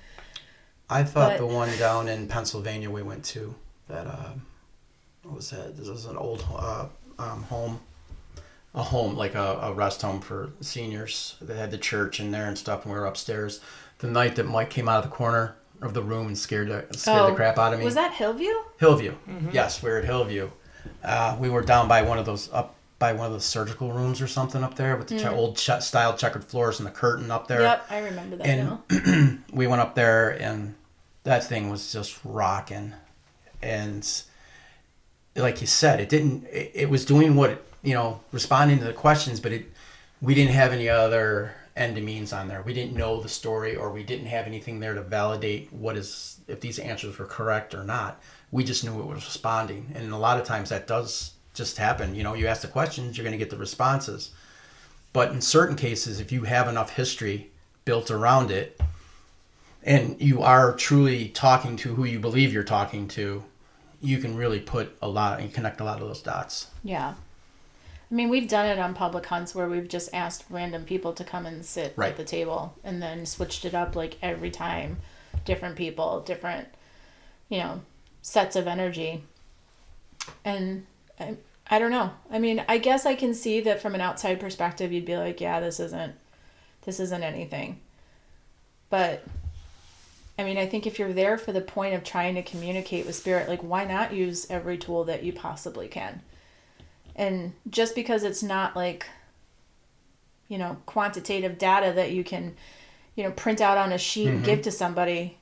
i thought But- the one down in pennsylvania we went to that uh what was that? This was an old uh, um, home a home like a, a rest home for seniors. They had the church in there and stuff and we were upstairs. The night that mike came out of the corner of the room and scared the, scared Oh, the crap out of me. Was that Hillview? hillview. Yes we were at hillview. Uh, we were down by one of those up by one of the surgical rooms or something up there with the che- old ch- style checkered floors and the curtain up there. Mm. Yep, I remember that And- now. we went up there and that thing was just rocking. And like you said it didn't it, it was doing what it, you know responding to the questions but it we didn't have any other end means on there. We didn't know the story or we didn't have anything there to validate what is if these answers were correct or not. We just knew it was responding. And a lot of times that does just happen. You know you ask the questions you're going to get the responses. But in certain cases if you have enough history built around it and you are truly talking to who you believe you're talking to, you can really put a lot and connect a lot of those dots. Yeah. I mean, we've done it on public hunts where we've just asked random people to come and sit Right. at the table and then switched it up like every time. Different people, different, you know, sets of energy. And I, I don't know. I mean, I guess I can see that from an outside perspective, you'd be like, yeah, this isn't, this isn't anything. But I mean, I think if you're there for the point of trying to communicate with spirit, like why not use every tool that you possibly can? And just because it's not like you know, quantitative data that you can, you know, print out on a sheet and give mm-hmm. to somebody,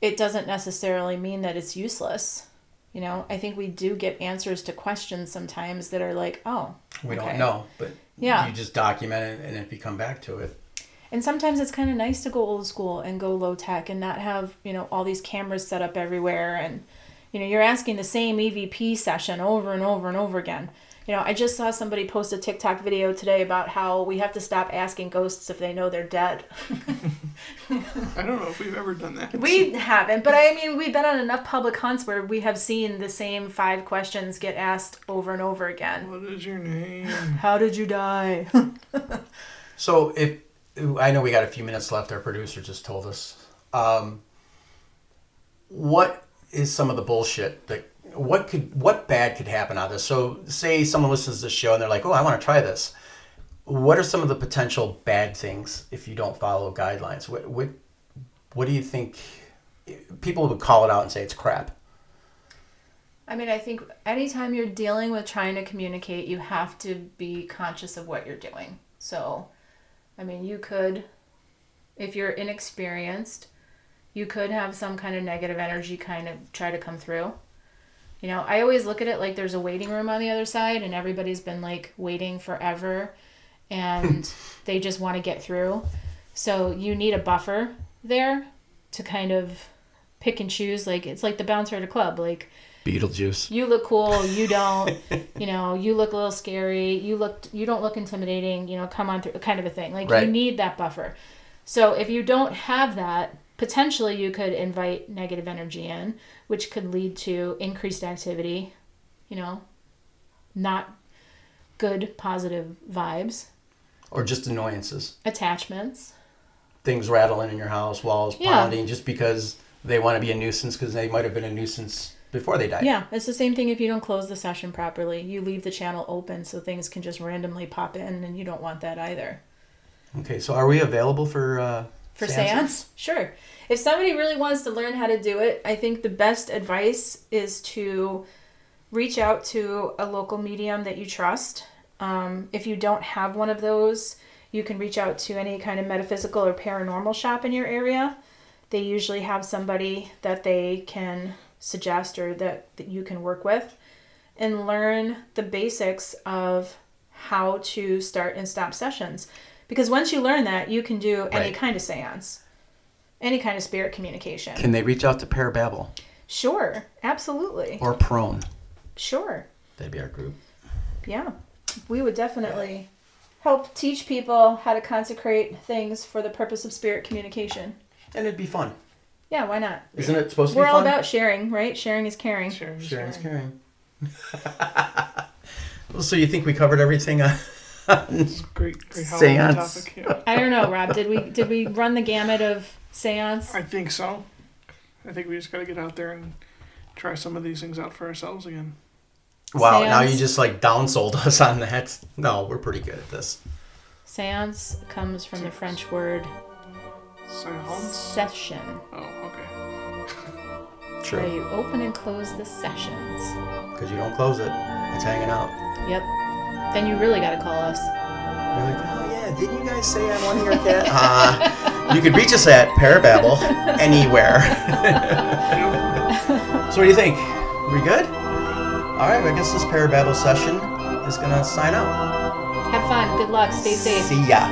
it doesn't necessarily mean that it's useless. You know, I think we do get answers to questions sometimes that are like, oh, We okay. don't know, but Yeah. you just document it, and if you come back to it, And sometimes it's kind of nice to go old school and go low tech and not have, you know, all these cameras set up everywhere. And, you know, you're asking the same EVP session over and over and over again. You know, I just saw somebody post a TikTok video today about how we have to stop asking ghosts if they know they're dead. I don't know if we've ever done that. We haven't, but I mean, we've been on enough public hunts where we have seen the same five questions get asked over and over again. What is your name? How did you die? So if I know we got a few minutes left, our producer just told us. Um, what is some of the bullshit that what could what bad could happen out of this? So, say someone listens to the show and they're like, "Oh, I want to try this." What are some of the potential bad things if you don't follow guidelines? What what what do you think? People would call it out and say it's crap. I mean, I think anytime you're dealing with trying to communicate, you have to be conscious of what you're doing. So, I mean, you could, if you're inexperienced, you could have some kind of negative energy kind of try to come through. You know, I always look at it like there's a waiting room on the other side, and everybody's been like waiting forever and they just want to get through. So, you need a buffer there to kind of pick and choose. Like, it's like the bouncer at a club. Like, Beetlejuice. you look cool you don't you know you look a little scary you look you don't look intimidating you know come on through kind of a thing like Right. you need that buffer so if you don't have that potentially you could invite negative energy in which could lead to increased activity you know not good positive vibes Or just annoyances. attachments Things rattling in your house, walls Yeah. pounding, just because they want to be a nuisance because they might have been a nuisance before they died. yeah it's the same thing if you don't close the session properly you leave the channel open so things can just randomly pop in and you don't want that either Okay, so are we available for uh, For seances? seance? Sure. If somebody really wants to learn how to do it, I think the best advice is to reach out to a local medium that you trust. Um, if you don't have one of those, you can reach out to any kind of metaphysical or paranormal shop in your area. They usually have somebody that they can suggest or that, that you can work with and learn the basics of how to start and stop sessions. Because once you learn that, you can do any Right. kind of seance, any kind of spirit communication. Can they reach out to Parababble Sure, absolutely. or Prone? Sure. That'd be our group. Yeah. We would definitely help teach people how to consecrate things for the purpose of spirit communication. And it'd be fun. Yeah, why not? Isn't it supposed to be fun? We're all fun? about sharing, right? Sharing is caring. Sharing, is Sharing's caring. caring. well, so you think we covered everything on It's a great, great Seance. topic. Yeah. I don't know, Rob. Did we did we run the gamut of seance? I think so. I think we just got to get out there and try some of these things out for ourselves again. Wow, now you just like downsold us on that. No, we're pretty good at this. Seance comes from the French word Seance? session, Oh, okay. True. where you open and close the sessions. Because you don't close it. It's hanging out. Yep. Then you really got to call us. You're like, oh yeah, didn't you guys say I'm one of your cat? Uh, you could reach us at Parababble anywhere. so what do you think? We good? All right, I guess this Parababble session is gonna sign out. Have fun. Good luck. Stay safe. See ya.